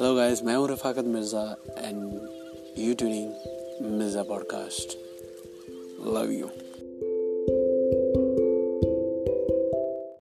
hello guys मैं हूँ Rafaqat Mirza and you tuning Mirza podcast love you